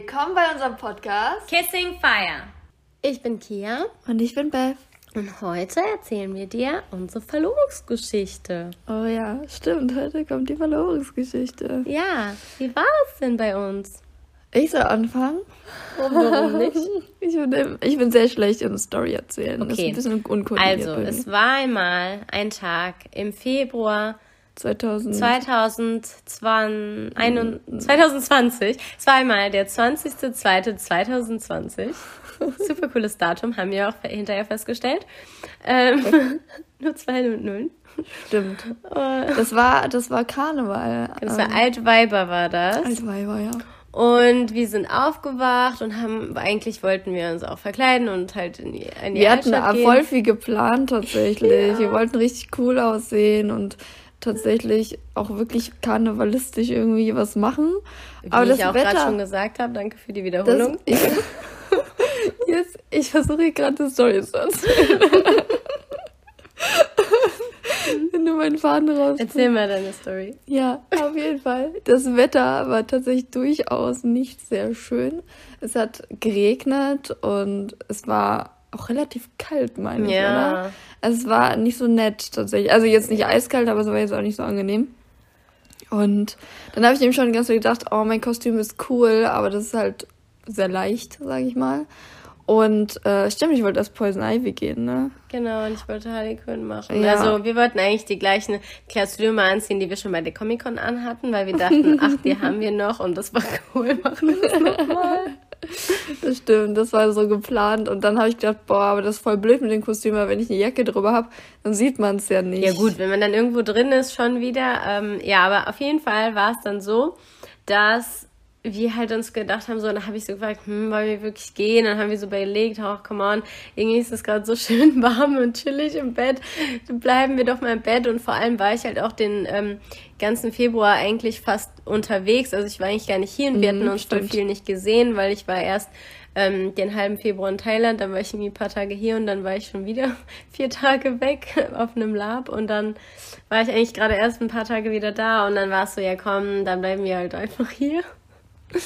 Willkommen bei unserem Podcast Kissing Fire. Ich bin Kia und ich bin Beth. Und heute erzählen wir dir unsere Verlobungsgeschichte. Oh ja, stimmt, heute kommt die Verlobungsgeschichte. Ja, wie war es denn bei uns? Ich soll anfangen? Oh, warum nicht? ich, bin, ich bin sehr schlecht im Story erzählen. Okay. Das ist ein bisschen Also, es war einmal ein Tag im Februar 2000. 2020, 2020. Es war einmal der 20.02.2020. Super cooles Datum, haben wir auch hinterher festgestellt. Ähm, nur zwei und Nullen. Stimmt. Das war, das war Karneval. Das war Altweiber war das. Altweiber, ja. Und wir sind aufgewacht und haben, eigentlich wollten wir uns auch verkleiden und halt in die, in die Wir hatten voll viel geplant tatsächlich. Ja. Wir wollten richtig cool aussehen und tatsächlich auch wirklich karnevalistisch irgendwie was machen. Wie Aber ich das auch gerade schon gesagt habe, danke für die Wiederholung. Das, ich, jetzt, ich versuche gerade eine Story zu erzählen. Wenn du meinen Faden raus. Erzähl mal deine Story. Ja, auf jeden Fall. Das Wetter war tatsächlich durchaus nicht sehr schön. Es hat geregnet und es war auch relativ kalt, meine ich, ja. oder? Also es war nicht so nett tatsächlich. Also jetzt nicht eiskalt, aber es war jetzt auch nicht so angenehm. Und dann habe ich eben schon ganz so gedacht, oh, mein Kostüm ist cool, aber das ist halt sehr leicht, sage ich mal. Und äh, stimmt, ich wollte als Poison Ivy gehen, ne? Genau, und ich wollte Harley Quinn machen. Ja. Also wir wollten eigentlich die gleichen Kostüme anziehen, die wir schon bei der Comic Con anhatten, weil wir dachten, ach, die haben wir noch und das war cool, machen wir das nochmal. Das stimmt, das war so geplant. Und dann habe ich gedacht, boah, aber das ist voll blöd mit den Kostümen, wenn ich eine Jacke drüber habe, dann sieht man es ja nicht. Ja gut, wenn man dann irgendwo drin ist, schon wieder. Ähm, ja, aber auf jeden Fall war es dann so, dass wir halt uns gedacht haben, so, dann habe ich so gefragt, hm, wollen wir wirklich gehen? Dann haben wir so überlegt, oh, come on, irgendwie ist es gerade so schön warm und chillig im Bett. Bleiben wir doch mal im Bett. Und vor allem war ich halt auch den ähm, ganzen Februar eigentlich fast unterwegs. Also ich war eigentlich gar nicht hier und wir hatten mhm, uns voll viel nicht gesehen, weil ich war erst ähm, den halben Februar in Thailand, dann war ich irgendwie ein paar Tage hier und dann war ich schon wieder vier Tage weg auf einem Lab und dann war ich eigentlich gerade erst ein paar Tage wieder da und dann war es so, ja komm, dann bleiben wir halt einfach hier.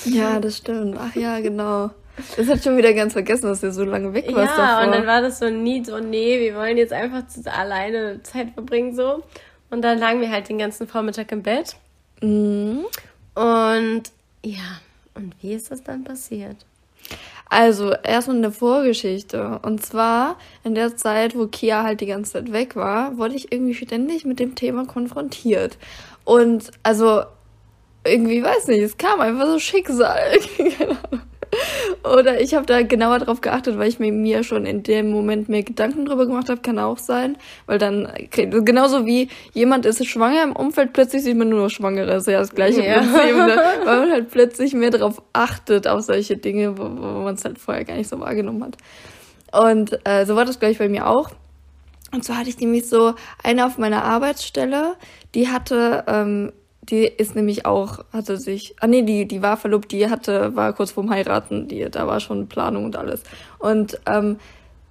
Ja, das stimmt. Ach ja, genau. Das hat schon wieder ganz vergessen, dass du so lange weg warst. Ja, davor. und dann war das so nie so, nee, wir wollen jetzt einfach alleine Zeit verbringen, so. Und dann lagen wir halt den ganzen Vormittag im Bett. Mhm. Und ja, und wie ist das dann passiert? Also, erstmal eine Vorgeschichte. Und zwar, in der Zeit, wo Kia halt die ganze Zeit weg war, wurde ich irgendwie ständig mit dem Thema konfrontiert. Und also, irgendwie, weiß nicht, es kam einfach so Schicksal. Oder ich habe da genauer drauf geachtet, weil ich mir, mir schon in dem Moment mehr Gedanken drüber gemacht habe, kann auch sein. Weil dann, genauso wie jemand ist schwanger im Umfeld, plötzlich sieht man nur noch Schwangere. Das ist ja das gleiche ja. Prinzip, ne? weil man halt plötzlich mehr darauf achtet, auf solche Dinge, wo, wo man es halt vorher gar nicht so wahrgenommen hat. Und äh, so war das gleich bei mir auch. Und so hatte ich nämlich so eine auf meiner Arbeitsstelle, die hatte ähm, die ist nämlich auch, hatte sich, ah nee, die, die war verlobt, die hatte, war kurz vorm Heiraten, die, da war schon Planung und alles. Und ähm,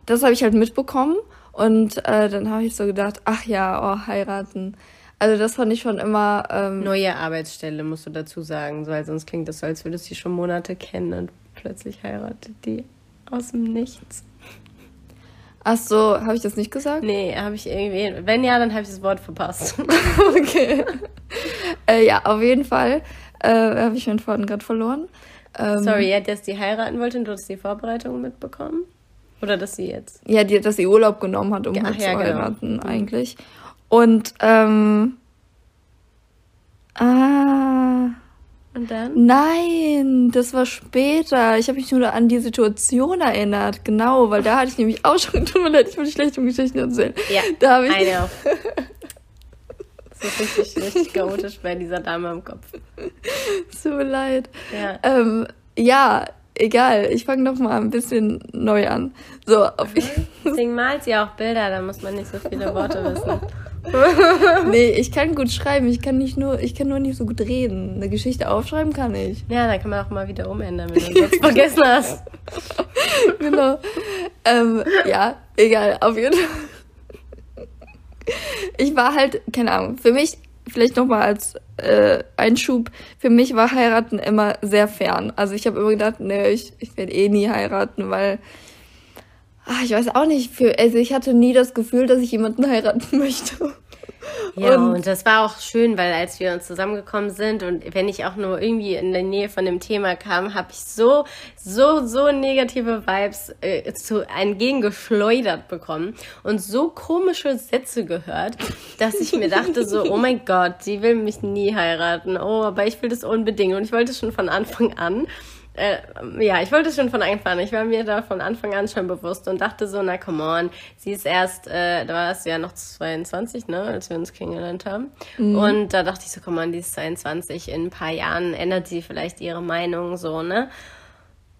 das habe ich halt mitbekommen und äh, dann habe ich so gedacht, ach ja, oh, heiraten. Also das fand ich schon immer. Ähm, Neue Arbeitsstelle, musst du dazu sagen, weil sonst klingt das so, als würdest du sie schon Monate kennen und plötzlich heiratet die aus dem Nichts. Ach so, habe ich das nicht gesagt? Nee, habe ich irgendwie. Wenn ja, dann habe ich das Wort verpasst. okay. Äh, ja, auf jeden Fall äh, habe ich meinen Faden gerade verloren. Ähm, Sorry, ja, dass die heiraten wollte und du hast die Vorbereitung mitbekommen? Oder dass sie jetzt? Ja, die, dass sie Urlaub genommen hat, um ja, halt ja, zu genau. heiraten, genau. eigentlich. Und, ähm. Ah. Und dann? Nein, das war später. Ich habe mich nur an die Situation erinnert. Genau, weil da hatte ich nämlich auch schon, tut mir leid, ich wollte schlechte Geschichten erzählen. Ja, da habe ich. Eine. Das ist richtig, richtig chaotisch bei dieser Dame im Kopf. Es tut mir leid. Ja, ähm, ja egal. Ich fange noch mal ein bisschen neu an. So, auf Deswegen malt sie auch Bilder, da muss man nicht so viele Worte wissen. nee, ich kann gut schreiben, ich kann nicht nur, ich kann nur nicht so gut reden. Eine Geschichte aufschreiben kann ich. Ja, dann kann man auch mal wieder umändern, wenn du das vergessen hast. genau. Ähm, ja, egal, auf jeden Fall. Ich war halt, keine Ahnung, für mich vielleicht nochmal als äh, Einschub, für mich war heiraten immer sehr fern. Also ich habe immer gedacht, nee, ich, ich werde eh nie heiraten, weil ach, ich weiß auch nicht, für, also ich hatte nie das Gefühl, dass ich jemanden heiraten möchte. Ja, und, und, das war auch schön, weil als wir uns zusammengekommen sind und wenn ich auch nur irgendwie in der Nähe von dem Thema kam, habe ich so, so, so negative Vibes äh, zu entgegengeschleudert bekommen und so komische Sätze gehört, dass ich mir dachte so, oh mein Gott, sie will mich nie heiraten. Oh, aber ich will das unbedingt und ich wollte schon von Anfang an. Äh, ja, ich wollte es schon von Anfang an. Ich war mir da von Anfang an schon bewusst und dachte so, na come on, sie ist erst, äh, da war es ja noch 22, ne, als wir uns kennengelernt haben. Mhm. Und da dachte ich so, come on, die ist 22, in ein paar Jahren ändert sie vielleicht ihre Meinung so, ne?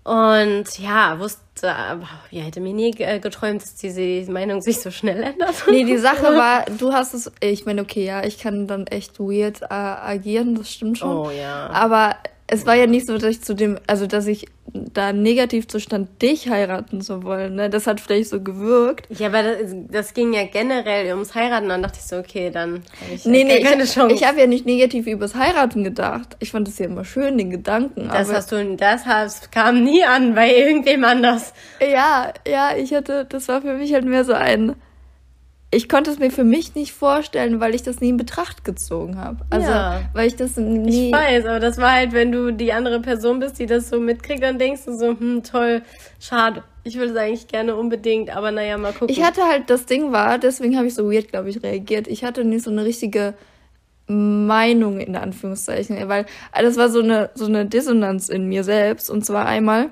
Und ja, wusste, ja, hätte mir nie äh, geträumt, dass diese Meinung sich so schnell ändert. Nee, die Sache war, du hast es, ich meine, okay, ja, ich kann dann echt weird äh, agieren, das stimmt schon. Oh ja. Aber es war ja nicht so, dass ich zu dem, also dass ich da negativ zu stand, dich heiraten zu wollen. Ne? Das hat vielleicht so gewirkt. Ja, aber das, das ging ja generell ums Heiraten. Dann dachte ich so, okay, dann habe ich nee, nee, keine ich, Chance. Ich habe ja nicht negativ übers Heiraten gedacht. Ich fand das ja immer schön, den Gedanken. Das hast du, das hast, kam nie an bei irgendwem anders. Ja, ja, ich hatte, das war für mich halt mehr so ein ich konnte es mir für mich nicht vorstellen, weil ich das nie in Betracht gezogen habe. Also, ja. weil ich das nie. Ich weiß, aber das war halt, wenn du die andere Person bist, die das so mitkriegt, dann denkst du so, hm, toll, schade. Ich würde es eigentlich gerne unbedingt, aber naja, mal gucken. Ich hatte halt, das Ding war, deswegen habe ich so weird, glaube ich, reagiert. Ich hatte nicht so eine richtige Meinung in Anführungszeichen, weil das war so eine, so eine Dissonanz in mir selbst. Und zwar einmal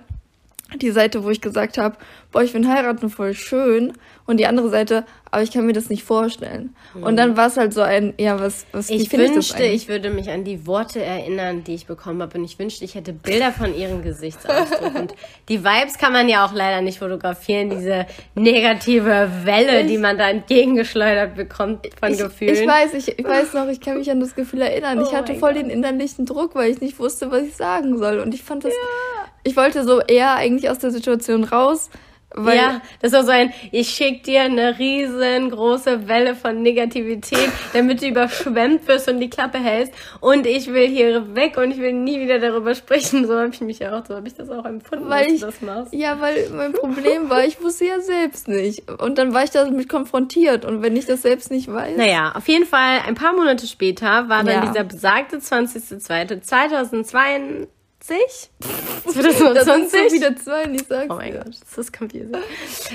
die Seite, wo ich gesagt habe, boah, ich finde heiraten voll schön und die andere Seite, aber ich kann mir das nicht vorstellen. Mhm. Und dann war es halt so ein, ja, was, was ich wünschte, ich würde mich an die Worte erinnern, die ich bekommen habe. Und ich wünschte, ich hätte Bilder von ihrem Gesichtsausdruck. und die Vibes kann man ja auch leider nicht fotografieren, diese negative Welle, ich, die man da entgegengeschleudert bekommt von ich, Gefühlen. Ich weiß, ich, ich weiß noch, ich kann mich an das Gefühl erinnern. Oh ich hatte voll God. den innerlichen Druck, weil ich nicht wusste, was ich sagen soll. Und ich fand das, ja. ich wollte so eher eigentlich aus der Situation raus weil ja, das war so ein, ich schick dir eine riesengroße Welle von Negativität, damit du überschwemmt wirst und die Klappe hältst. Und ich will hier weg und ich will nie wieder darüber sprechen. So habe ich mich auch, so habe ich das auch empfunden, weil ich, das machst. Ja, weil mein Problem war, ich wusste ja selbst nicht. Und dann war ich damit konfrontiert. Und wenn ich das selbst nicht weiß. Naja, auf jeden Fall, ein paar Monate später war dann ja. dieser besagte 20.02.2022 20? 2020? Das wieder zwei, ich sag's Oh mein Gott, das ist confusing.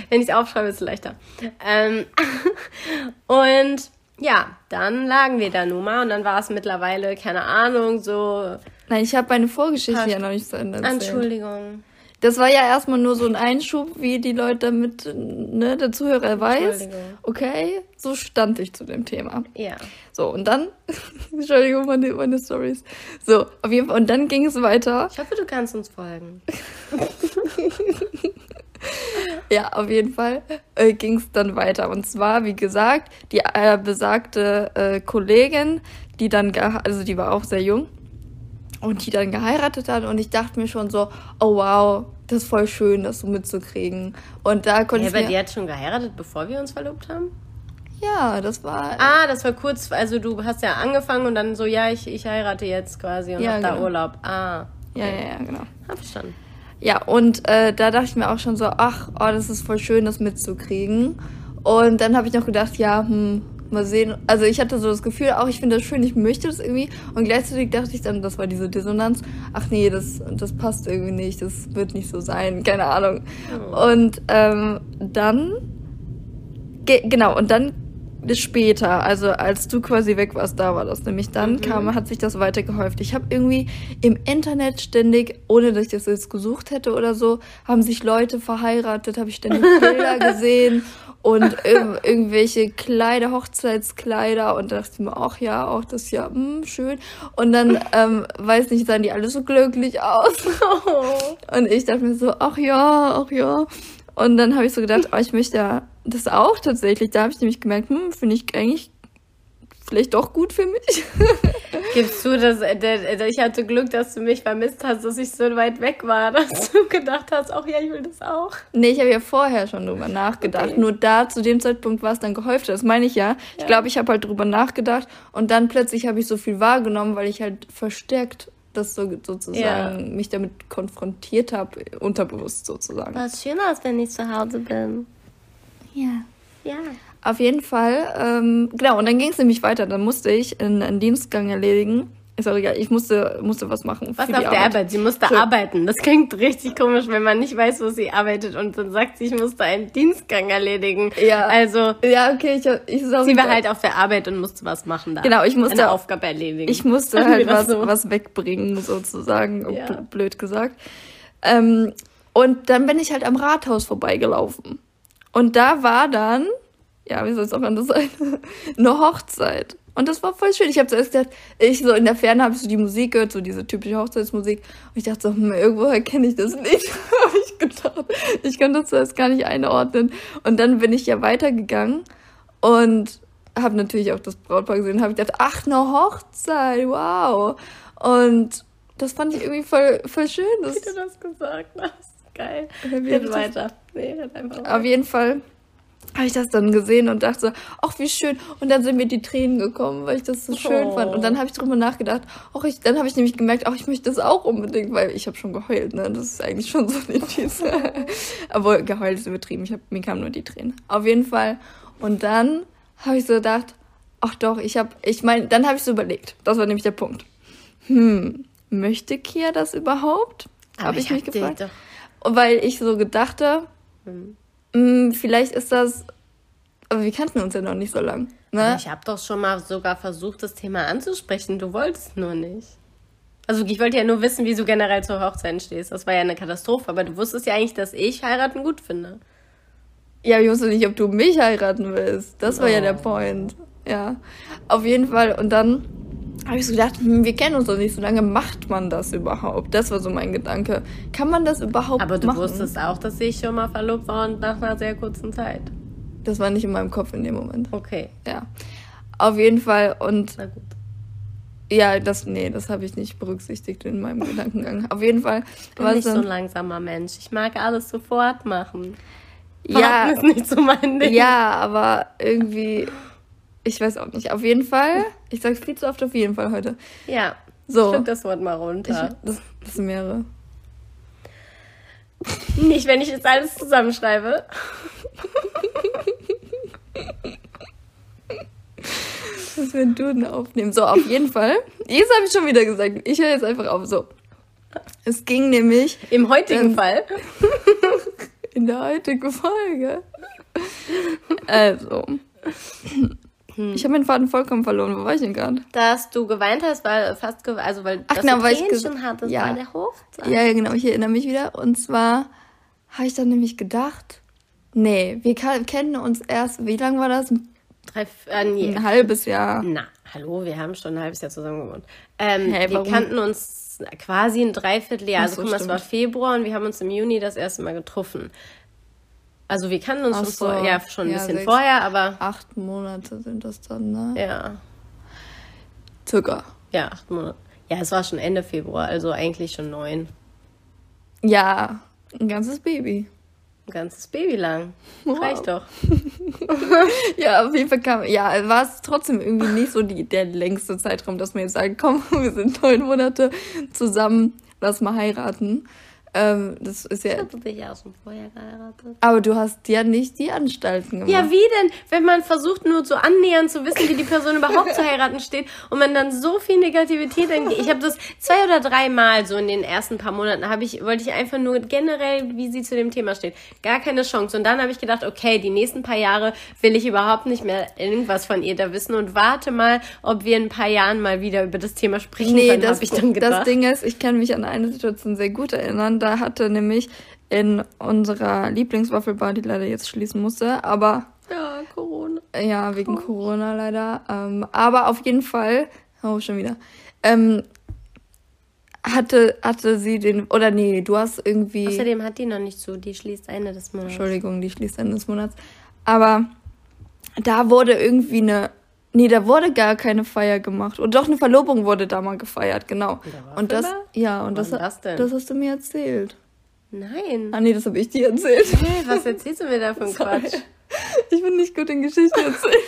Wenn ich es aufschreibe, ist es leichter. Ähm, und ja, dann lagen wir da nun mal und dann war es mittlerweile, keine Ahnung, so. Nein, ich habe meine Vorgeschichte ja noch nicht zu Ende erzählt. Entschuldigung. Das war ja erstmal nur so ein Einschub, wie die Leute damit, ne, der Zuhörer weiß. Okay, so stand ich zu dem Thema. Ja. So, und dann, Entschuldigung, meine, meine Stories. So, auf jeden Fall, und dann ging es weiter. Ich hoffe, du kannst uns folgen. ja, auf jeden Fall äh, ging es dann weiter. Und zwar, wie gesagt, die äh, besagte äh, Kollegin, die dann, also die war auch sehr jung, und die dann geheiratet hat und ich dachte mir schon so, oh wow, das ist voll schön, das so mitzukriegen. Und da konnte ja, ich. Aber die hat schon geheiratet, bevor wir uns verlobt haben? Ja, das war. Ah, das war kurz, also du hast ja angefangen und dann so, ja, ich, ich heirate jetzt quasi und ja, hab genau. da Urlaub. Ah. Okay. Ja, ja, ja, genau. Hab verstanden. Ja, und äh, da dachte ich mir auch schon so, ach, oh, das ist voll schön, das mitzukriegen. Und dann habe ich noch gedacht, ja, hm, mal sehen. Also ich hatte so das Gefühl, auch ich finde das schön, ich möchte das irgendwie. Und gleichzeitig dachte ich dann, das war diese Dissonanz, ach nee, das, das passt irgendwie nicht, das wird nicht so sein, keine Ahnung. Oh. Und ähm, dann, ge genau, und dann später, also als du quasi weg warst, da war das nämlich dann, mhm. kam, hat sich das weiter gehäuft. Ich habe irgendwie im Internet ständig, ohne dass ich das jetzt gesucht hätte oder so, haben sich Leute verheiratet, habe ich ständig Bilder gesehen und ir irgendwelche Kleider, Hochzeitskleider und da dachte ich mir auch, ja, auch das ja, mh, hm, schön. Und dann, ähm, weiß nicht, sahen die alle so glücklich aus. und ich dachte mir so, ach ja, ach ja. Und dann habe ich so gedacht, oh, ich möchte ja das auch tatsächlich. Da habe ich nämlich gemerkt, hm, finde ich eigentlich vielleicht doch gut für mich. Gibst du das? Äh, ich hatte Glück, dass du mich vermisst hast, dass ich so weit weg war, dass du gedacht hast, ach ja, ich will das auch. Nee, ich habe ja vorher schon drüber nachgedacht. Okay. Nur da, zu dem Zeitpunkt war es dann gehäuft. Das meine ich ja. Ich glaube, ich habe halt drüber nachgedacht und dann plötzlich habe ich so viel wahrgenommen, weil ich halt verstärkt das so sozusagen ja. mich damit konfrontiert habe, unterbewusst sozusagen. Was schöner ist, wenn ich zu Hause bin. Ja. Ja. Auf jeden Fall, ähm, genau, und dann ging es nämlich weiter. Dann musste ich einen, einen Dienstgang erledigen. Ist auch egal, ich musste, musste was machen. Was auf der Arbeit. Arbeit? Sie musste so. arbeiten. Das klingt richtig komisch, wenn man nicht weiß, wo sie arbeitet und dann sagt sie, ich musste einen Dienstgang erledigen. Ja. Also. Ja, okay, ich, ich Sie war halt auf der Arbeit und musste was machen da. Genau, ich musste. Eine Aufgabe erledigen. Ich musste halt was, so. was wegbringen, sozusagen, ja. blöd gesagt. Ähm, und dann bin ich halt am Rathaus vorbeigelaufen. Und da war dann ja, wie soll es auch anders sein, eine Hochzeit. Und das war voll schön. Ich habe zuerst gedacht, ich so in der Ferne habe ich so die Musik gehört, so diese typische Hochzeitsmusik. Und ich dachte so, hm, irgendwoher kenne ich das nicht. habe ich gedacht. Ich konnte das zuerst gar nicht einordnen. Und dann bin ich ja weitergegangen und habe natürlich auch das Brautpaar gesehen. Habe ich gedacht, ach, eine Hochzeit, wow. Und das fand ich irgendwie voll, voll schön. Dass Wie du das gesagt hast. Geil. Red weiter. Nee, einfach weiter. Auf jeden Fall habe ich das dann gesehen und dachte so, ach wie schön. Und dann sind mir die Tränen gekommen, weil ich das so schön oh. fand. Und dann habe ich drüber nachgedacht, ach ich, dann habe ich nämlich gemerkt, ach ich möchte das auch unbedingt, weil ich habe schon geheult. Ne, das ist eigentlich schon so eine Tiefe. Aber geheult ist übertrieben. Ich hab, mir kamen nur die Tränen. Auf jeden Fall. Und dann habe ich so gedacht, ach doch, ich habe, ich meine, dann habe ich so überlegt. Das war nämlich der Punkt. Hm, möchte Kia das überhaupt? Habe ich, ich mich gefragt. Weil ich so gedachte. Hm hm, vielleicht ist das. Aber wir kannten uns ja noch nicht so lang. Ne? Ich habe doch schon mal sogar versucht, das Thema anzusprechen. Du wolltest nur nicht. Also ich wollte ja nur wissen, wie du generell zur Hochzeit stehst. Das war ja eine Katastrophe, aber du wusstest ja eigentlich, dass ich heiraten gut finde. Ja, ich wusste nicht, ob du mich heiraten willst. Das war oh. ja der Point. Ja. Auf jeden Fall. Und dann habe ich so gedacht, hm, wir kennen uns doch nicht so lange, macht man das überhaupt? Das war so mein Gedanke. Kann man das überhaupt machen? Aber du machen? wusstest auch, dass ich schon mal verlobt war und nach einer sehr kurzen Zeit. Das war nicht in meinem Kopf in dem Moment. Okay. Ja. Auf jeden Fall und. Na gut. Ja, das, nee, das habe ich nicht berücksichtigt in meinem Gedankengang. Auf jeden Fall. Ich bin nicht so ein langsamer Mensch. Ich mag alles sofort machen. Ja. ist nicht so mein Ding. Ja, aber irgendwie ich weiß auch nicht. Auf jeden Fall. Ich sag's viel zu oft auf jeden Fall heute. Ja. So. Schluck das Wort mal runter. Ich, das, das sind mehrere. Nicht, wenn ich jetzt alles zusammenschreibe. Was wenn du denn aufnehmen? So, auf jeden Fall. Jetzt habe ich schon wieder gesagt. Ich höre jetzt einfach auf. So. Es ging nämlich. Im heutigen ähm, Fall. in der heutigen Folge. Also. Hm. Ich habe meinen Faden vollkommen verloren. Wo war ich denn gerade? Dass du geweint hast, weil fast ge also weil Ach, genau, du weil ich schon hattest ja. bei der Hochzeit. Ja, ja, genau. Ich erinnere mich wieder. Und zwar habe ich dann nämlich gedacht, nee, wir kennen uns erst. Wie lange war das? Drei, äh, nee. Ein halbes Jahr. Na, hallo, wir haben schon ein halbes Jahr zusammen gewohnt. Ähm, hey, wir kannten uns quasi ein Dreivierteljahr. Also, so, guck mal, es war Februar und wir haben uns im Juni das erste Mal getroffen. Also wir kannten uns schon, so. vor, ja, schon ein ja, bisschen sechs, vorher, aber. Acht Monate sind das dann, ne? Ja. Circa. Ja, acht Monate. Ja, es war schon Ende Februar, also eigentlich schon neun. Ja, ein ganzes Baby. Ein ganzes Baby lang. Wow. Reicht doch. ja, auf jeden Fall kam, ja, war es trotzdem irgendwie nicht so die, der längste Zeitraum, dass man jetzt sagt, komm, wir sind neun Monate zusammen, lass mal heiraten. Ähm, das ist ja. Ich hatte dich ja schon vorher geheiratet. Aber du hast ja nicht die Anstalten gemacht. Ja, wie denn? Wenn man versucht, nur so annähernd zu wissen, wie die Person überhaupt zu heiraten steht und man dann so viel Negativität entgeht. Ich habe das zwei oder drei Mal so in den ersten paar Monaten, habe ich, wollte ich einfach nur generell, wie sie zu dem Thema steht. Gar keine Chance. Und dann habe ich gedacht, okay, die nächsten paar Jahre will ich überhaupt nicht mehr irgendwas von ihr da wissen und warte mal, ob wir in ein paar Jahren mal wieder über das Thema sprechen nee, können, habe ich dann gedacht. Das Ding ist, ich kann mich an eine Situation sehr gut erinnern da hatte nämlich in unserer Lieblingswaffelbar, die leider jetzt schließen musste, aber. Ja, Corona. Ja, wegen oh. Corona leider. Ähm, aber auf jeden Fall, oh, schon wieder. Ähm, hatte, hatte sie den, oder nee, du hast irgendwie. Außerdem hat die noch nicht zu, die schließt Ende des Monats. Entschuldigung, die schließt Ende des Monats. Aber da wurde irgendwie eine Nee, da wurde gar keine Feier gemacht. Und doch eine Verlobung wurde da mal gefeiert, genau. Und das, ja, und das, das, denn? das hast du mir erzählt. Nein. Ah, nee, das habe ich dir erzählt. Hey, was erzählst du mir da für Quatsch? Ich bin nicht gut in Geschichten erzählen.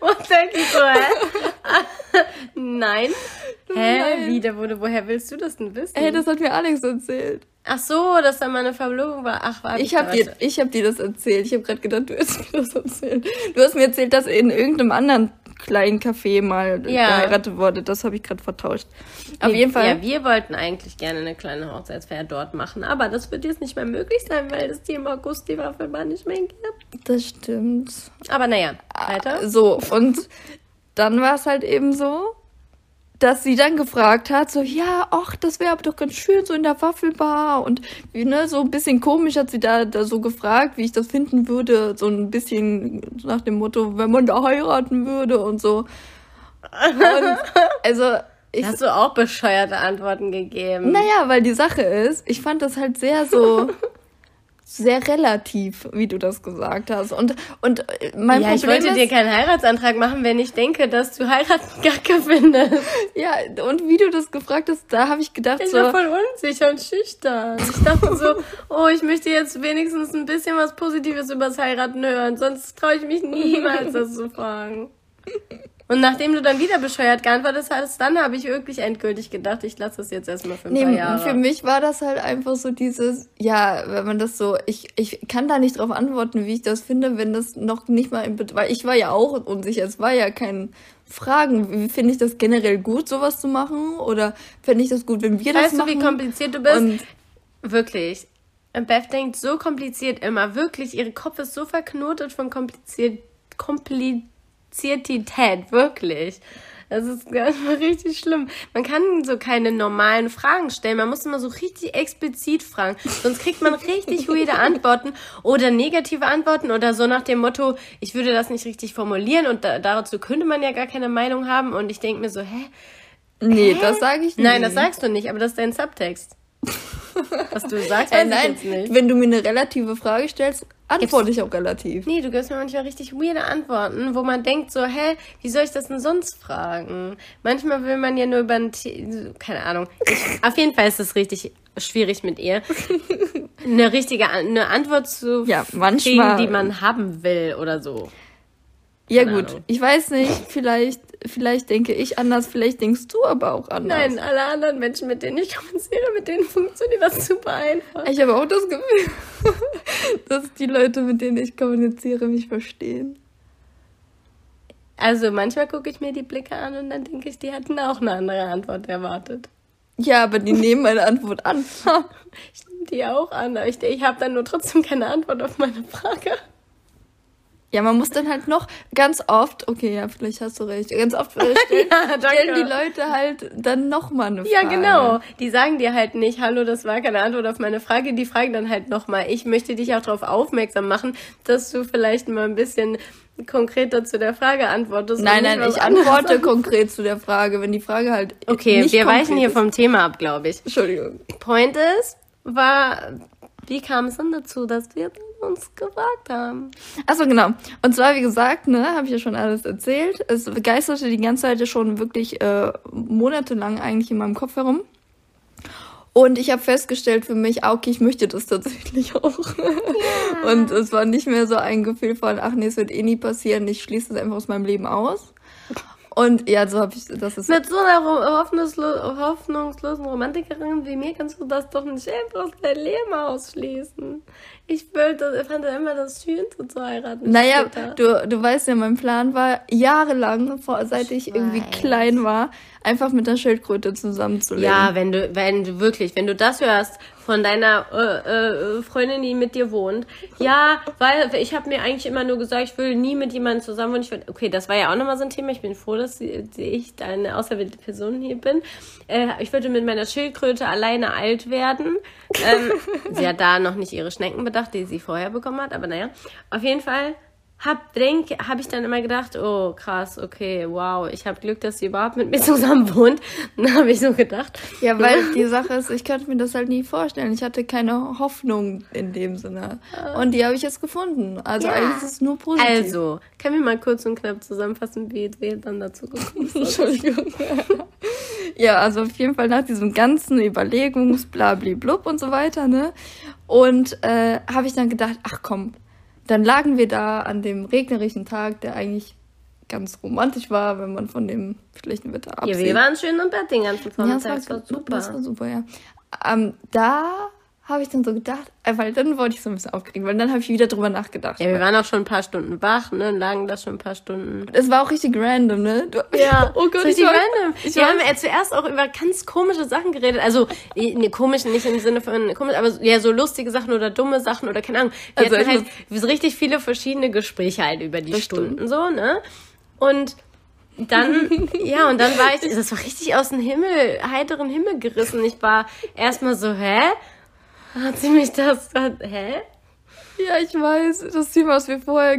Was denke ich so? Nein. Hä? Nein. Wie, da wurde, woher willst du das denn wissen? Ey, das hat mir Alex erzählt. Ach so, dass da mal eine Verlobung war. Ach, warte. Ich habe dir, ich hab dir das erzählt. Ich habe gerade gedacht, du hast mir das erzählt. Du hast mir erzählt, dass in irgendeinem anderen kleinen Café mal Ja. geheiratet wurde. Das habe ich gerade vertauscht. Auf jeden Fall. Ja, wir wollten eigentlich gerne eine kleine Hochzeitsfeier dort machen, aber das wird jetzt nicht mehr möglich sein, weil es die im August die Waffelbahn nicht mehr gibt. Das stimmt. Aber naja, weiter. So, und dann war es halt eben so, dass sie dann gefragt hat, so, ja, ach, das wäre aber doch ganz schön, so in der Waffelbar. Und wie, ne, so ein bisschen komisch hat sie da, da so gefragt, wie ich das finden würde. So ein bisschen nach dem Motto, wenn man da heiraten würde und so. Und also, ich, Hast du auch bescheuerte Antworten gegeben? naja, weil die Sache ist, ich fand das halt sehr so, sehr relativ, wie du das gesagt hast. Und, und äh, mein ja, ich Problem wollte ist, dir keinen Heiratsantrag machen, wenn ich denke, dass du heiraten Gacke findest. Ja, und wie du das gefragt hast, da habe ich gedacht, Ich so, war voll unsicher und schüchtern. Ich dachte so, oh, ich möchte jetzt wenigstens ein bisschen was Positives übers Heiraten hören, sonst traue ich mich niemals, das zu fragen. Und nachdem du dann wieder bescheuert geantwortet hast, dann habe ich wirklich endgültig gedacht, ich lasse das jetzt erstmal für ein paar nee, Jahre. für mich war das halt einfach so dieses, ja, wenn man das so, ich, ich kann da nicht drauf antworten, wie ich das finde, wenn das noch nicht mal im, weil ich war ja auch unsicher, es war ja kein Fragen, wie finde ich das generell gut, sowas zu machen, oder fände ich das gut, wenn wir das Weißt du, machen? wie kompliziert du bist? Und Wirklich. Beth denkt so kompliziert immer. Wirklich. Ihr Kopf ist so verknotet von kompliziert, Kompliziertität. Wirklich. Das ist manchmal richtig schlimm. Man kann so keine normalen Fragen stellen. Man muss immer so richtig explizit fragen. Sonst kriegt man richtig weirde Antworten oder negative Antworten oder so nach dem Motto, ich würde das nicht richtig formulieren und da, dazu könnte man ja gar keine Meinung haben. Und ich denke mir so, hä? nee, das sage ich nicht. Nein, das sagst du nicht, aber das ist dein Subtext. Was du sagst, weiß äh, ich nein, jetzt nicht. wenn du mir eine relative Frage stellst, antworte ich auch relativ. Nee, du gibst mir manchmal richtig weirde Antworten, wo man denkt so, hä, wie soll ich das denn sonst fragen? Manchmal will man ja nur über ein The keine Ahnung. Ich, auf jeden Fall ist es richtig schwierig mit ihr, eine richtige eine Antwort zu Ja, kriegen, manchmal- die man haben will oder so. Ja Keine gut, Ahnung. ich weiß nicht, vielleicht, vielleicht denke ich anders, vielleicht denkst du aber auch anders. Nein, alle anderen Menschen, mit denen ich kommuniziere, mit denen funktioniert das super einfach. Ich habe auch das Gefühl, dass die Leute, mit denen ich kommuniziere, mich verstehen. Also manchmal gucke ich mir die Blicke an und dann denke ich, die hätten auch eine andere Antwort erwartet. Ja, aber die nehmen meine Antwort an. Ich nehme die auch an, aber ich, ich habe dann nur trotzdem keine Antwort auf meine Frage. Ja, man muss dann halt noch ganz oft, okay, ja, vielleicht hast du recht, ganz oft stellen, Ja, stellen die Leute halt dann nochmal eine Frage. Ja, genau. Die sagen dir halt nicht, hallo, das war keine Antwort auf meine Frage. Die fragen dann halt nochmal. Ich möchte dich auch darauf aufmerksam machen, dass du vielleicht mal ein bisschen konkreter zu der Frage antwortest. Nein, nein, ich antworte konkret zu der Frage, wenn die Frage halt Okay, wir weichen hier ist. vom Thema ab, glaube ich. Entschuldigung. Point ist, war, wie kam es denn dazu, dass wir uns gefragt haben? Achso, genau. Und zwar, wie gesagt, ne, habe ich ja schon alles erzählt. Es begeisterte die ganze Zeit schon wirklich äh, monatelang eigentlich in meinem Kopf herum. Und ich habe festgestellt für mich, okay, ich möchte das tatsächlich auch. Und es war nicht mehr so ein Gefühl von, ach nee, es wird eh nie passieren, ich schließe es einfach aus meinem Leben aus. Und ja, so habe ich, das ist Mit so einer hoffnungslo hoffnungslosen Romantikerin wie mir kannst du das doch nicht einfach aus deinem Leben ausschließen. Ich wollte, ich fand immer das Schönste zu heiraten. Naja, du, du weißt ja, mein Plan war jahrelang, vor, seit ich irgendwie weiß. klein war, einfach mit der Schildkröte zusammenzuleben. Ja, wenn du, wenn du wirklich, wenn du das hörst von deiner äh, äh, Freundin, die mit dir wohnt, ja, weil ich habe mir eigentlich immer nur gesagt, ich will nie mit jemandem zusammen wohnen. Ich will, okay, das war ja auch nochmal so ein Thema. Ich bin froh, dass ich eine auserwählte Person hier bin. Äh, ich würde mit meiner Schildkröte alleine alt werden. Ähm, sie hat da noch nicht ihre Schnecken bedacht, die sie vorher bekommen hat, aber naja, auf jeden Fall hab denk, habe ich dann immer gedacht, oh krass, okay, wow, ich habe Glück, dass sie überhaupt mit mir zusammen wohnt. Dann habe ich so gedacht. Ja, weil die Sache ist, ich könnte mir das halt nie vorstellen. Ich hatte keine Hoffnung in dem Sinne. Und die habe ich jetzt gefunden. Also ja. eigentlich ist es nur positiv. Also, können wir mal kurz und knapp zusammenfassen, wie wir dann dazu gekommen sind? Entschuldigung. ja, also auf jeden Fall nach diesem ganzen Überlegungsblabli-blub und so weiter, ne? Und äh, habe ich dann gedacht, ach komm, dann lagen wir da an dem regnerischen Tag, der eigentlich ganz romantisch war, wenn man von dem schlechten Wetter absieht. Ja, wir waren schön im Bett den ganzen Vormittag. Ja, das war, das war super. Das war super, ja. Ähm, da habe ich dann so gedacht, äh, weil dann wollte ich so ein bisschen aufkriegen, weil dann habe ich wieder drüber nachgedacht. Ja, wir waren auch schon ein paar Stunden wach, ne, lagen da schon ein paar Stunden. Es war auch richtig random, ne? Du, ja, oh Gott, richtig random. Ich wir haben ja zuerst auch über ganz komische Sachen geredet, also ne, komisch nicht im Sinne von komisch, aber ja so lustige Sachen oder dumme Sachen oder keine Ahnung. Wir also hatten halt so richtig viele verschiedene Gespräche halt über die Stunden so, ne? Und dann, ja, und dann war ich, das war richtig aus dem Himmel, heiteren Himmel gerissen. Ich war erstmal so, hä? Hat sie mich das. Hä? Ja, ich weiß. Das Thema, was wir vorher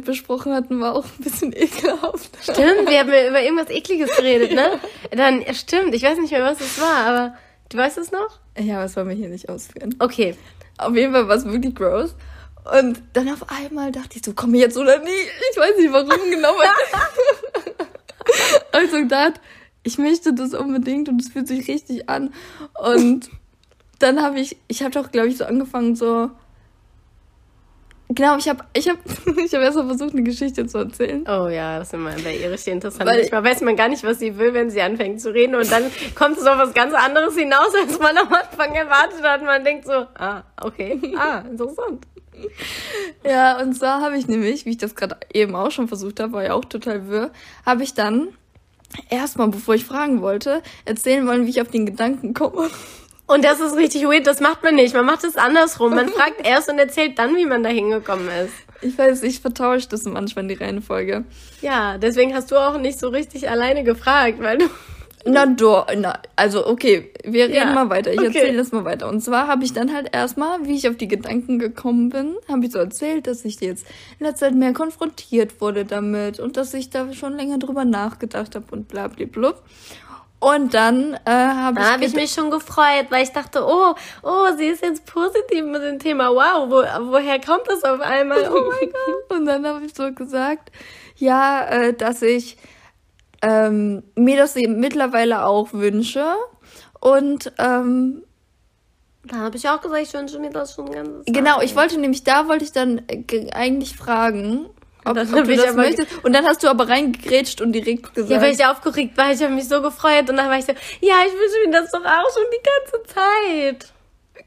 besprochen hatten, war auch ein bisschen ekelhaft. Stimmt, wir haben ja über irgendwas Ekliges geredet, ne? Dann, stimmt, ich weiß nicht mehr, was es war, aber du weißt es noch? Ja, was wollen wir hier nicht ausführen? Okay. Auf jeden Fall war es wirklich gross. Und dann auf einmal dachte ich so, komme ich jetzt oder nie? Ich weiß nicht warum genau. also gedacht, ich möchte das unbedingt und es fühlt sich richtig an. Und dann habe ich, ich habe doch, glaube ich, so angefangen, so. Genau, ich habe ich hab, ich hab erst mal versucht, eine Geschichte zu erzählen. Oh ja, das ist immer bei ihr richtig interessant. Weil Manchmal weiß man gar nicht, was sie will, wenn sie anfängt zu reden und dann kommt es auf was ganz anderes hinaus, als man am Anfang erwartet hat. Man denkt so, ah, okay, ah, interessant. Ja, und zwar habe ich nämlich, wie ich das gerade eben auch schon versucht habe, war ja auch total wirr, habe ich dann erstmal, bevor ich fragen wollte, erzählen wollen, wie ich auf den Gedanken komme. Und das ist richtig weird, das macht man nicht. Man macht es andersrum. Man fragt erst und erzählt dann, wie man da hingekommen ist. Ich weiß, ich vertausche das manchmal in die Reihenfolge. Ja, deswegen hast du auch nicht so richtig alleine gefragt, weil du. Na doch, na, also okay, wir reden ja, mal weiter. Ich okay. erzähle das mal weiter. Und zwar habe ich dann halt erstmal, wie ich auf die Gedanken gekommen bin, habe ich so erzählt, dass ich jetzt in letzter Zeit mehr konfrontiert wurde damit und dass ich da schon länger drüber nachgedacht habe und bla bla bla. Und dann äh, habe ich. Da habe ich mich schon gefreut, weil ich dachte, oh, oh, sie ist jetzt positiv mit dem Thema. Wow, wo, woher kommt das auf einmal? Oh mein Gott. Und dann habe ich so gesagt, ja, äh, dass ich ähm, mir das eben mittlerweile auch wünsche. Und ähm, da habe ich auch gesagt, ich wünsche mir das schon ganz. Genau, ich wollte nämlich, da wollte ich dann äh, eigentlich fragen, ob, ob du das möchtest. Und dann hast du aber reingegrätscht und direkt gesagt. Ja, weil ich aufgeregt war. Ich habe mich so gefreut. Und dann war ich so, ja, ich wünsche mir das doch auch schon die ganze Zeit.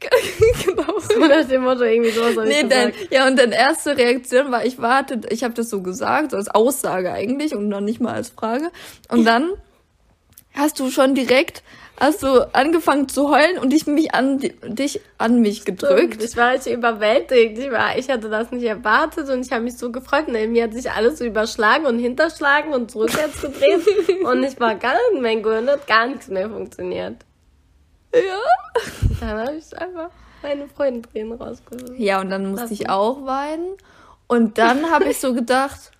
genau. So nach dem Motto irgendwie sowas nee, dann, Ja, und dann erste Reaktion war, ich warte, ich habe das so gesagt, so als Aussage eigentlich und noch nicht mal als Frage. Und dann hast du schon direkt hast du angefangen zu heulen und ich mich an dich an mich gedrückt. Ich war richtig überwältigt. Ich war, ich hatte das nicht erwartet und ich habe mich so gefreut. Und mir hat sich alles so überschlagen und hinterschlagen und zurückwärts gedreht und ich war gar nicht mehr gut hat gar nichts mehr funktioniert. Ja. Dann habe ich einfach meine Freundentränen rausgeholt. Ja, und dann musste ich auch weinen. Und dann habe ich so gedacht,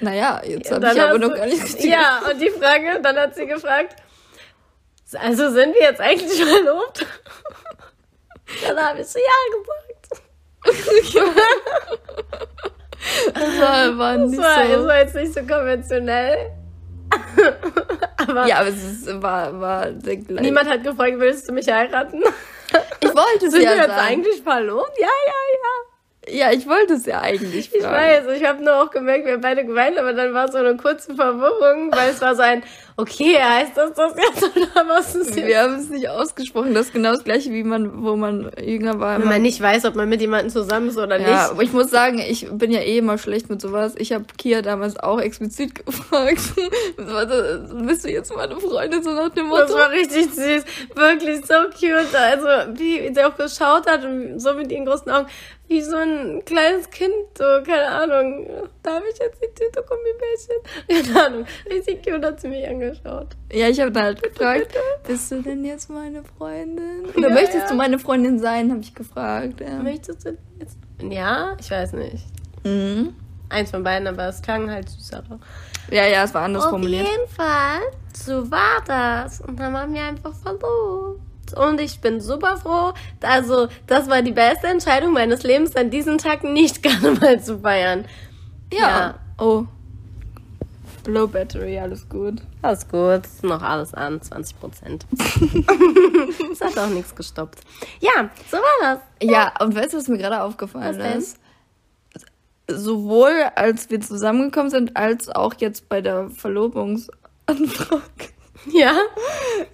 naja, jetzt habe ich aber noch gar nicht richtig. Ja, und die Frage, dann hat sie gefragt, also sind wir jetzt eigentlich verlobt? Dann habe ich so ja gesagt. das war, war das war, so. War jetzt nicht so konventionell. aber ja, aber es ist, war, war Niemand hat gefragt, willst du mich heiraten? Ich wollte es Sind ja wir jetzt eigentlich verlobt? Ja, ja, ja. Ja, ich wollte es ja eigentlich fragen. Ich weiß, ich habe nur auch gemerkt, wir haben beide geweint, aber dann war so eine kurze Verwirrung, weil es war so ein, Okay, heißt das das jetzt oder was ist jetzt? Wir haben es nicht ausgesprochen. Das ist genau das gleiche, wie man, wo man jünger war. Wenn man nicht weiß, ob man mit jemandem zusammen ist oder ja, nicht. Ja, aber ich muss sagen, ich bin ja eh immer schlecht mit sowas. Ich habe Kia damals auch explizit gefragt. Bist du jetzt meine Freundin so nach dem Motto? Das war richtig süß. Wirklich so cute. Also, wie sie auch geschaut hat und so mit ihren großen Augen wie so ein kleines Kind, so, keine Ahnung, darf ich jetzt die Tüte Gummibärchen? Keine Ahnung, richtig cute hat sie mich angeschaut. Ja, ich habe dann halt gefragt, bist du denn jetzt meine Freundin? Oder ja, möchtest ja. du meine Freundin sein, habe ich gefragt. Ja. Möchtest du jetzt? Ja, ich weiß nicht. Mhm. Eins von beiden, aber es klang halt süßer. Ja, ja, es war anders Auf formuliert. jeden Fall, so war das. Und dann waren wir einfach verlobt. Und ich bin super froh. Also, das war die beste Entscheidung meines Lebens, an diesem Tag nicht Karneval zu feiern. Ja. Ja. Oh. Low Battery, alles gut. Alles gut, noch alles an, 20 Prozent. das hat auch nichts gestoppt. Ja, so war das. Ja, und weißt du, was mir gerade aufgefallen Was denn? ist? Sowohl als wir zusammengekommen sind, als auch jetzt bei der Verlobungsanfrage, Ja.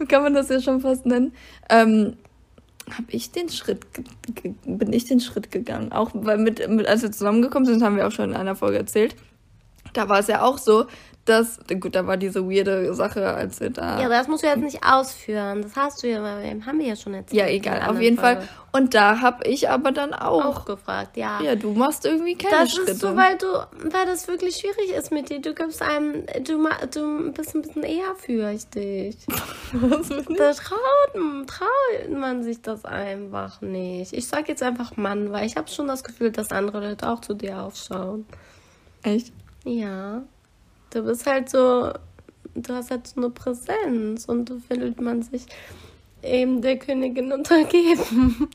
kann man das ja schon fast nennen, ähm, habe ich den Schritt, bin ich den Schritt gegangen. Auch weil mit, mit, als wir zusammengekommen sind, haben wir auch schon in einer Folge erzählt. Da war es ja auch so, dass, gut, da war diese weirde Sache, als wir da. Ja, das musst du jetzt nicht ausführen. Das hast du ja, haben wir ja schon erzählt. Ja, egal, auf jeden Folge. Fall. Und da habe ich aber dann auch. Auch gefragt, ja. Ja, du machst irgendwie keine Das Schritte. ist so, weil du, weil das wirklich schwierig ist mit dir. Du gibst einem, du, du bist ein bisschen eher fürchtig. Was will ich? Da traut, traut man sich das einfach nicht. Ich sag jetzt einfach Mann, weil ich habe schon das Gefühl, dass andere Leute auch zu dir aufschauen. Echt? Ja. Du bist halt so, du hast halt so eine Präsenz und du fühlt man sich eben der Königin untergeben.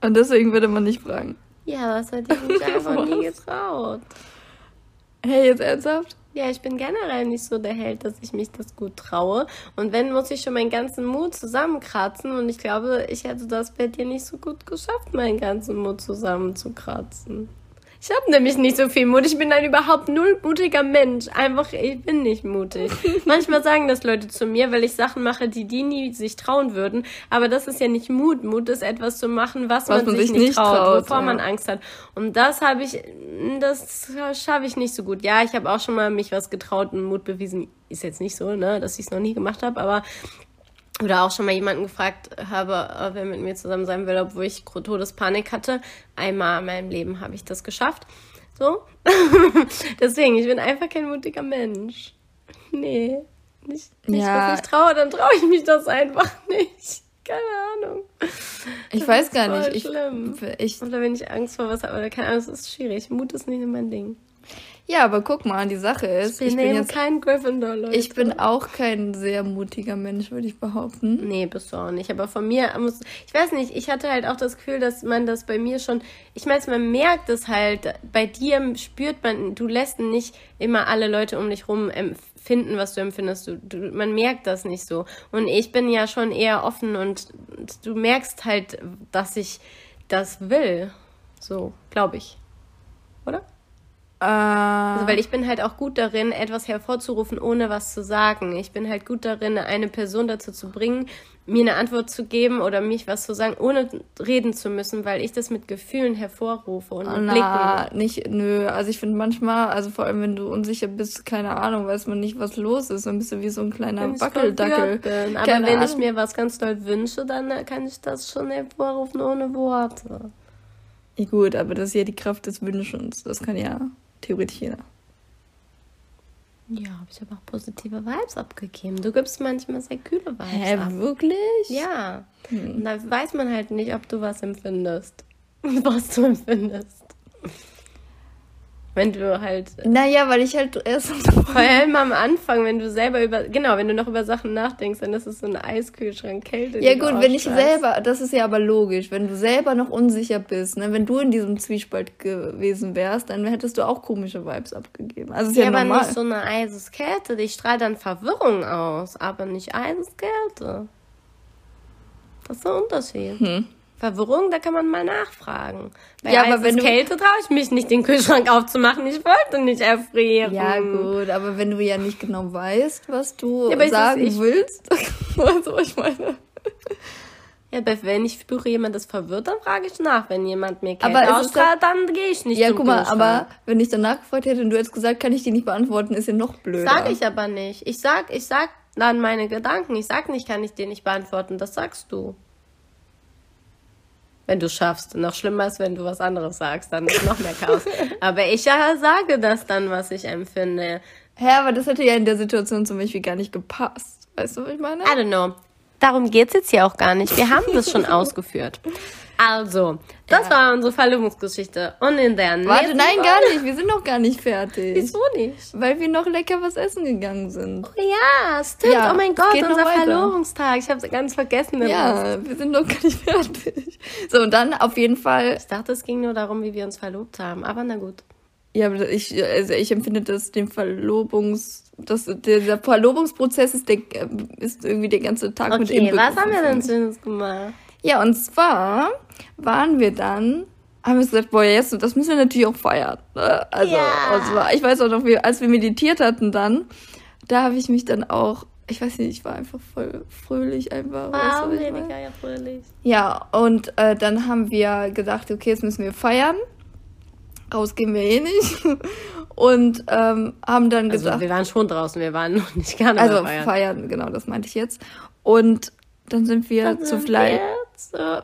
Und deswegen würde man nicht fragen. Ja, das hätte ich mich einfach nie getraut. Hey, jetzt ernsthaft? Ja, ich bin generell nicht so der Held, dass ich mich das gut traue. Und wenn, muss ich schon meinen ganzen Mut zusammenkratzen. Und ich glaube, ich hätte das bei dir nicht so gut geschafft, meinen ganzen Mut zusammenzukratzen. Ich habe nämlich nicht so viel Mut. Ich bin ein überhaupt null mutiger Mensch. Einfach, ich bin nicht mutig. Manchmal sagen das Leute zu mir, weil ich Sachen mache, die die nie sich trauen würden. Aber das ist ja nicht Mut. Mut ist etwas zu machen, was, man, sich nicht traut, wovor ja. man Angst hat. Und das habe ich, das schaffe ich nicht so gut. Ja, ich habe auch schon mal mich was getraut und Mut bewiesen. Ist jetzt nicht so, ne, dass ich es noch nie gemacht habe, aber oder auch schon mal jemanden gefragt habe, ob er mit mir zusammen sein will, obwohl ich Todespanik hatte. Einmal in meinem Leben habe ich das geschafft. So. Deswegen, ich bin einfach kein mutiger Mensch. Nee. Nicht, nicht Ja. was ich traue, dann traue ich mich das einfach nicht. Keine Ahnung. Ich Das weiß gar nicht. Ich, schlimm. ich, Oder wenn ich Angst vor was habe, oder keine Ahnung, es ist schwierig. Mut ist nicht mein Ding. Ja, aber guck mal, die Sache ist, Wir ich bin jetzt, keinen Gryffindor, Leute. ich bin auch kein sehr mutiger Mensch, würde ich behaupten. Nee, bist du auch nicht. Aber von mir muss, ich weiß nicht, ich hatte halt auch das Gefühl, dass man das bei mir schon, ich meine, man merkt es halt, bei dir spürt man, du lässt nicht immer alle Leute um dich rum empfinden, was du empfindest. Du, du, man merkt das nicht so. Und ich bin ja schon eher offen und du merkst halt, dass ich das will. So, glaube ich. Oder? Äh, Also, weil ich bin halt auch gut darin, etwas hervorzurufen, ohne was zu sagen. Ich bin halt gut darin, eine Person dazu zu bringen, mir eine Antwort zu geben oder mich was zu sagen, ohne reden zu müssen, weil ich das mit Gefühlen hervorrufe und mit na, Blicken. nicht, nö. Also ich finde manchmal, also vor allem wenn du unsicher bist, keine Ahnung, weiß man nicht, was los ist. Dann bist du wie so ein kleiner Wenn ich Wackeldackel. bin. Aber Keine wenn ich Ahnung. mir was ganz doll wünsche, dann kann ich das schon hervorrufen ohne Worte. Ja, gut, aber das ist ja die Kraft des Wünschens. Das kann ja theoretisch jeder. Ja, habe ich aber auch positive Vibes abgegeben. Du gibst manchmal sehr kühle Vibes Hä, ab. wirklich? Ja. Und da weiß man halt nicht, ob du was empfindest. Was du empfindest. Wenn du halt. Naja, weil ich halt erst Vor allem am Anfang, wenn du selber über. Genau, wenn du noch über Sachen nachdenkst, dann ist es so ein Eiskühlschrank Kälte. Ja gut, wenn ich selber, das ist ja aber logisch, wenn du selber noch unsicher bist, ne, wenn du in diesem Zwiespalt gewesen wärst, dann hättest du auch komische Vibes abgegeben. Also ist ja, Ja, aber normal. nicht so eine Eiseskälte. Die strahlt dann Verwirrung aus, aber nicht Eiseskälte. Das ist der Unterschied. Hm. Verwirrung, da kann man mal nachfragen. Bei Ja, aber wenn du- Eiseskälte traue ich mich nicht, den Kühlschrank aufzumachen. Ich wollte nicht erfrieren. ja gut, aber wenn du ja nicht genau weißt, was du Ja, sagen ich- willst, was ich meine? Ja, wenn ich spüre, jemand ist verwirrt, dann frage ich nach. Wenn jemand mir Kälte ausstrahlt, dann gehe ich nicht Ja, guck mal, aber wenn ich danach gefragt hätte und du hättest gesagt, kann ich die nicht beantworten, ist ja noch blöder. Sag ich aber nicht. Ich sag, ich sag dann meine Gedanken. Ich sag nicht, kann ich dir nicht beantworten. Das sagst du. Wenn du schaffst. Noch schlimmer ist, wenn du was anderes sagst, dann ist noch mehr Chaos. aber ich ja sage das dann, was ich empfinde. Hä, aber das hätte ja in der Situation zum Beispiel gar nicht gepasst. Weißt du, was ich meine? I don't know. Darum geht's jetzt hier auch gar nicht. Wir haben das schon ausgeführt. Also, das war unsere Verlobungsgeschichte. Und in der Warte, nächsten nein, Folge- gar nicht. Wir sind noch gar nicht fertig. Wieso nicht? Weil wir noch lecker was essen gegangen sind. Oh ja, stimmt. Ja, oh mein Gott, unser. Verlobungstag. Ich habe ganz vergessen. Ja, wir sind noch gar nicht fertig. So, und dann auf jeden Fall, Ich dachte, es ging nur darum, wie wir uns verlobt haben. Aber na gut. ja, ich, also ich empfinde das den Verlobungs, das, dieser Verlobungsprozess ist, der, ist irgendwie der ganze Tag mit Okay, was haben wir denn. Schönes gemacht? Ja, und zwar waren wir dann, haben wir gesagt, boah, jetzt, das müssen wir natürlich auch feiern. Ne? Also, Ja. und zwar, ich weiß auch noch, wie, als wir meditiert hatten dann, da habe ich mich dann auch, ich weiß nicht, ich war einfach voll fröhlich einfach. weißt du, Wow, meine? weniger ja fröhlich. Ja, und äh, dann haben wir gedacht, okay, jetzt müssen wir feiern. Raus gehen wir eh nicht. Und ähm, haben dann Also, gesagt, wir waren schon draußen, wir waren noch nicht nicht also feiern. feiern, genau, das meinte ich jetzt. Und dann sind wir Dann zu Fleisch.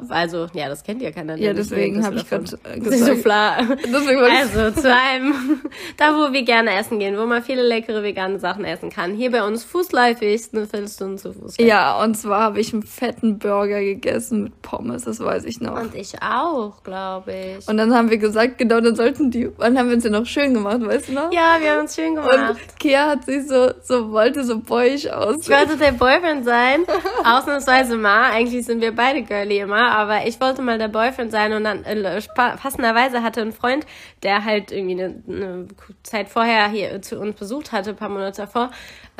Also, ja, das kennt ja keiner. Ja, nicht deswegen wegen habe ich gerade gesagt. Ich- Also zu einem, da wo wir gerne essen gehen, wo man viele leckere vegane Sachen essen kann. Hier bei uns fußläufig, eine Viertelstunde zu Fuß. Ja, und zwar habe ich einen fetten Burger gegessen mit Pommes, das weiß ich noch. Und ich auch, glaube ich. Und dann haben wir gesagt, genau, dann sollten die, dann haben wir uns ja noch schön gemacht, weißt du noch? ja, wir haben uns schön gemacht. Und Kia hat sich so, so, wollte so boyisch aus. Ich wollte der Boyfriend sein, ausnahmsweise mal. Eigentlich sind wir beide immer, aber ich wollte mal der Boyfriend sein und dann äh, passenderweise hatte ein Freund, der halt irgendwie eine, eine Zeit vorher hier zu uns besucht hatte, ein paar Monate davor,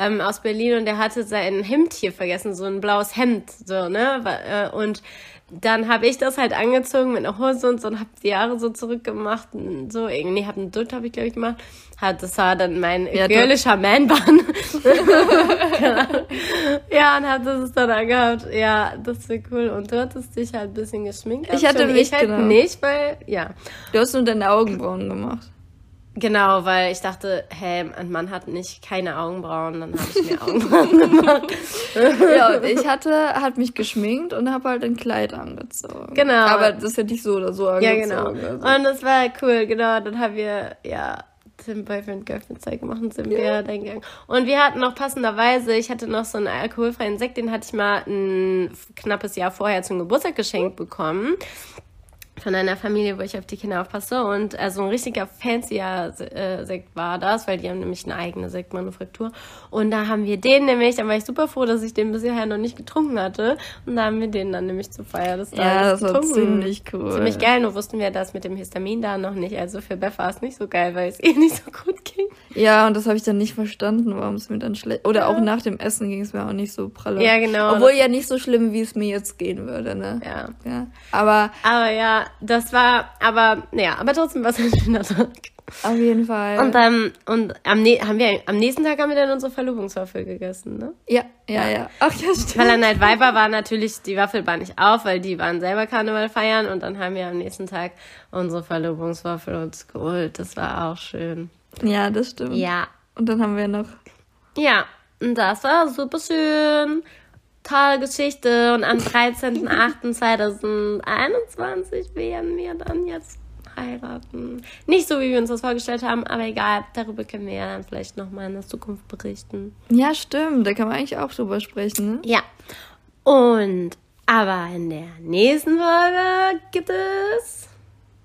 ähm, aus Berlin und der hatte sein Hemd hier vergessen, so ein blaues Hemd, so, ne? Äh, Und dann habe ich das halt angezogen mit einer Hose und so und habe die Haare so zurückgemacht, und so irgendwie, hab einen Dutt, habe ich glaube ich gemacht. Hat, das war dann mein Ja, girlischer Man-Bun. Ja, und hab das dann angehabt. Ja, das wäre cool. Und du hattest dich halt ein bisschen geschminkt. Ich hatte mich, ich halt genau. nicht, weil, ja. Du hast nur deine Augenbrauen gemacht. Genau, weil ich dachte, hä, ein Mann hat nicht keine Augenbrauen, dann habe ich mir Augenbrauen gemacht. Ja, und ich hatte, hat mich geschminkt und habe halt ein Kleid angezogen. Genau. Aber das hätte ich so oder so Ja, angezogen. genau. Also. Und das war cool, genau. Dann haben wir, ja, den Boyfriend Girlfriend Zeit gemacht und sind wir dann gegangen. Und wir hatten noch passenderweise, ich hatte noch so einen alkoholfreien Sekt, den hatte ich mal ein knappes Jahr vorher zum Geburtstag geschenkt bekommen. Von einer Familie, wo ich auf die Kinder aufpasse. Und also ein richtiger fancier äh, Sekt war das, weil die haben nämlich eine eigene Sektmanufaktur. Und da haben wir den nämlich, da war ich super froh, dass ich den bisher noch nicht getrunken hatte. Und da haben wir den dann nämlich zur Feier des Ja, Tages das war getrunken. ziemlich cool. Ziemlich geil, nur wussten wir das mit dem Histamin da noch nicht. Also für Beth war es nicht so geil, weil es eh nicht so gut. Ja, und das habe ich dann nicht verstanden, warum es mir dann schlecht. Oder auch nach dem Essen ging es mir auch nicht so pralle. Ja, genau. Obwohl ja nicht so schlimm, wie es mir jetzt gehen würde, ne? Ja. Ja. Aber Aber ja, das war, aber, naja, aber trotzdem war es ein schöner Tag. auf jeden Fall. Und dann, und am, ne haben wir, am nächsten Tag haben wir dann unsere Verlobungswaffel gegessen, ne? ja, ja, ja. Ach ja, stimmt. Weil an Night Viper war natürlich die Waffel war nicht auf, weil die waren selber Karneval feiern und dann haben wir am nächsten Tag unsere Verlobungswaffel uns geholt. Das war auch schön. Ja, das stimmt. Ja. Und dann haben wir noch. Ja, und das war super schön. Tolle Geschichte. Und am 13.08.2021 werden wir dann jetzt heiraten. Nicht so, wie wir uns das vorgestellt haben, aber egal. Darüber können wir ja dann vielleicht nochmal in der Zukunft berichten. Ja, stimmt. Da kann man eigentlich auch drüber sprechen, ne? Ja. Und, aber in der nächsten Folge gibt es...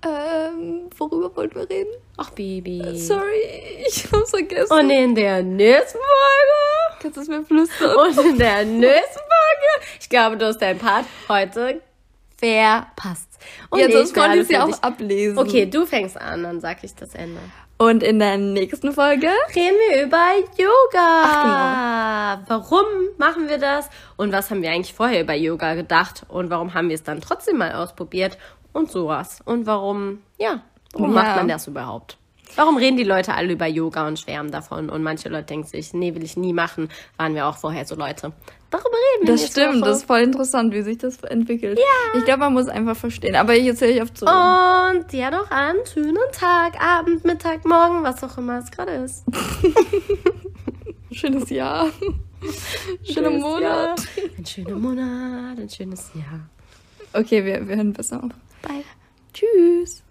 Ähm, worüber wollten wir reden? Ach, Baby. Sorry, ich hab's vergessen. Und in der nächsten Folge... Kannst du es mir flüstern? Und in der nächsten Folge, ich glaube, du hast deinen Part heute verpasst. Und ja, sonst konnte ich es ja für auch ablesen. Okay, du fängst an, dann sag ich das Ende. Und in der nächsten Folge? Reden wir über Yoga. Ach, genau. Warum machen wir das? Und was haben wir eigentlich vorher über Yoga gedacht? Und warum haben wir es dann trotzdem mal ausprobiert? Und sowas. Und warum, ja, warum Ja. macht man das überhaupt? Warum reden die Leute alle über Yoga und schwärmen davon? Und manche Leute denken sich, nee, will ich nie machen. Waren wir auch vorher so Leute. Darüber reden wir Das stimmt, das ist voll interessant, wie sich das entwickelt. Ja. Ich glaube, man muss einfach verstehen. Aber jetzt höre ich auf zu. Und ja doch an, schönen Tag, Abend, Mittag, Morgen, was auch immer es gerade ist. Schönes Jahr. Schöner Monat. Jahr. Ein schöner Monat, ein schönes Jahr. Okay, wir, wir hören besser auf. Bye. Tschüss.